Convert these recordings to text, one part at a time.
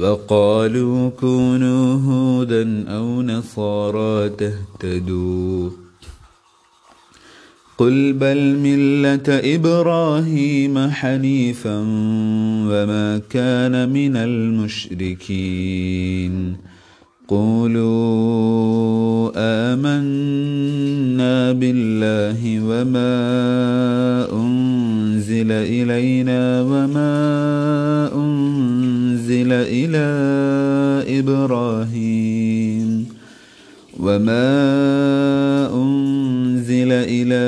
وقالوا كونوا هودا أو نصارى تهتدوا. قل بل ملة إبراهيم حنيفا وما كان من المشركين. قولوا آمنا بالله وما أنزل إلينا وما أنزل إلى إبراهيم. وما أنزل إلى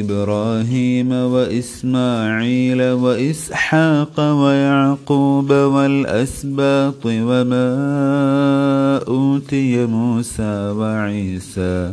إبراهيم وإسماعيل وإسحاق ويعقوب والأسباط وما أوتي موسى وعيسى.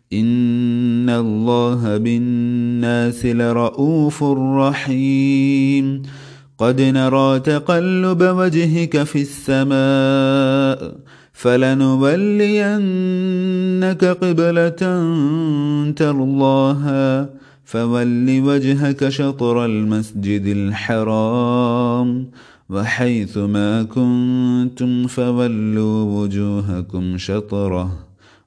إن الله بالناس لرؤوف رحيم. قد نرى تقلب وجهك في السماء فلنولينك قبلة ترضاها فول وجهك شطر المسجد الحرام. وحيث ما كنتم فولوا وجوهكم شطره.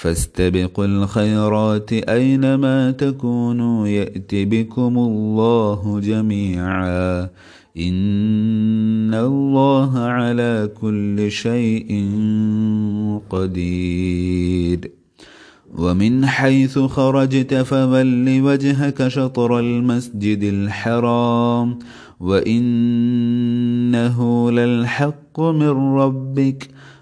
فاستبقوا الخيرات أينما تكونوا يأت بكم الله جميعا. إن الله على كل شيء قدير. ومن حيث خرجت فول وجهك شطر المسجد الحرام. وإنه للحق من ربك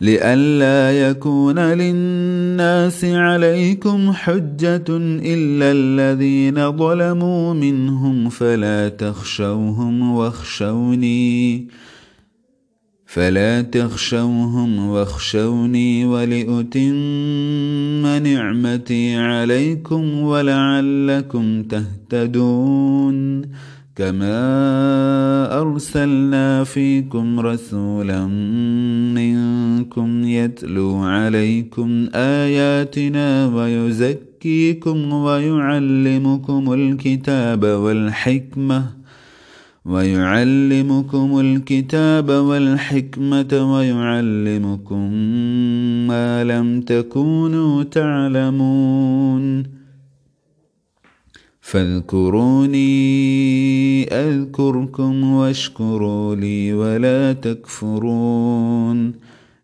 لئلا يكون للناس عليكم حجة إلا الذين ظلموا منهم فلا تخشوهم واخشوني فلا تخشوهم واخشوني ولأتم نعمتي عليكم ولعلكم تهتدون كما أرسلنا فيكم رسولا منكم يتلو عليكم آياتنا ويزكيكم ويعلمكم الكتاب والحكمة ويعلمكم الكتاب والحكمة ويعلمكم ما لم تكونوا تعلمون فاذكروني أذكركم واشكروا لي ولا تكفرون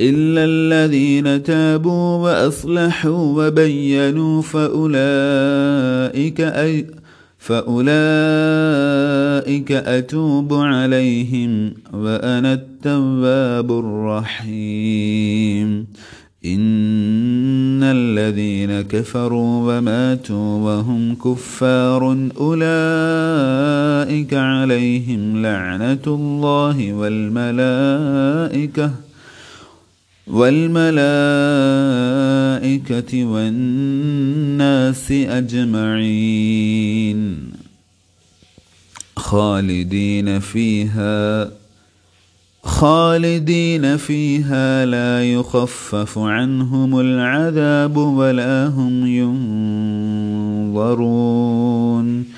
إلا الذين تابوا وأصلحوا وبينوا فأولئك أي فأولئك أتوب عليهم وأنا التواب الرحيم. إن الذين كفروا وماتوا وهم كفار أولئك عليهم لعنة الله والملائكة والملائكة والناس أجمعين خالدين فيها خالدين فيها لا يخفف عنهم العذاب ولا هم ينظرون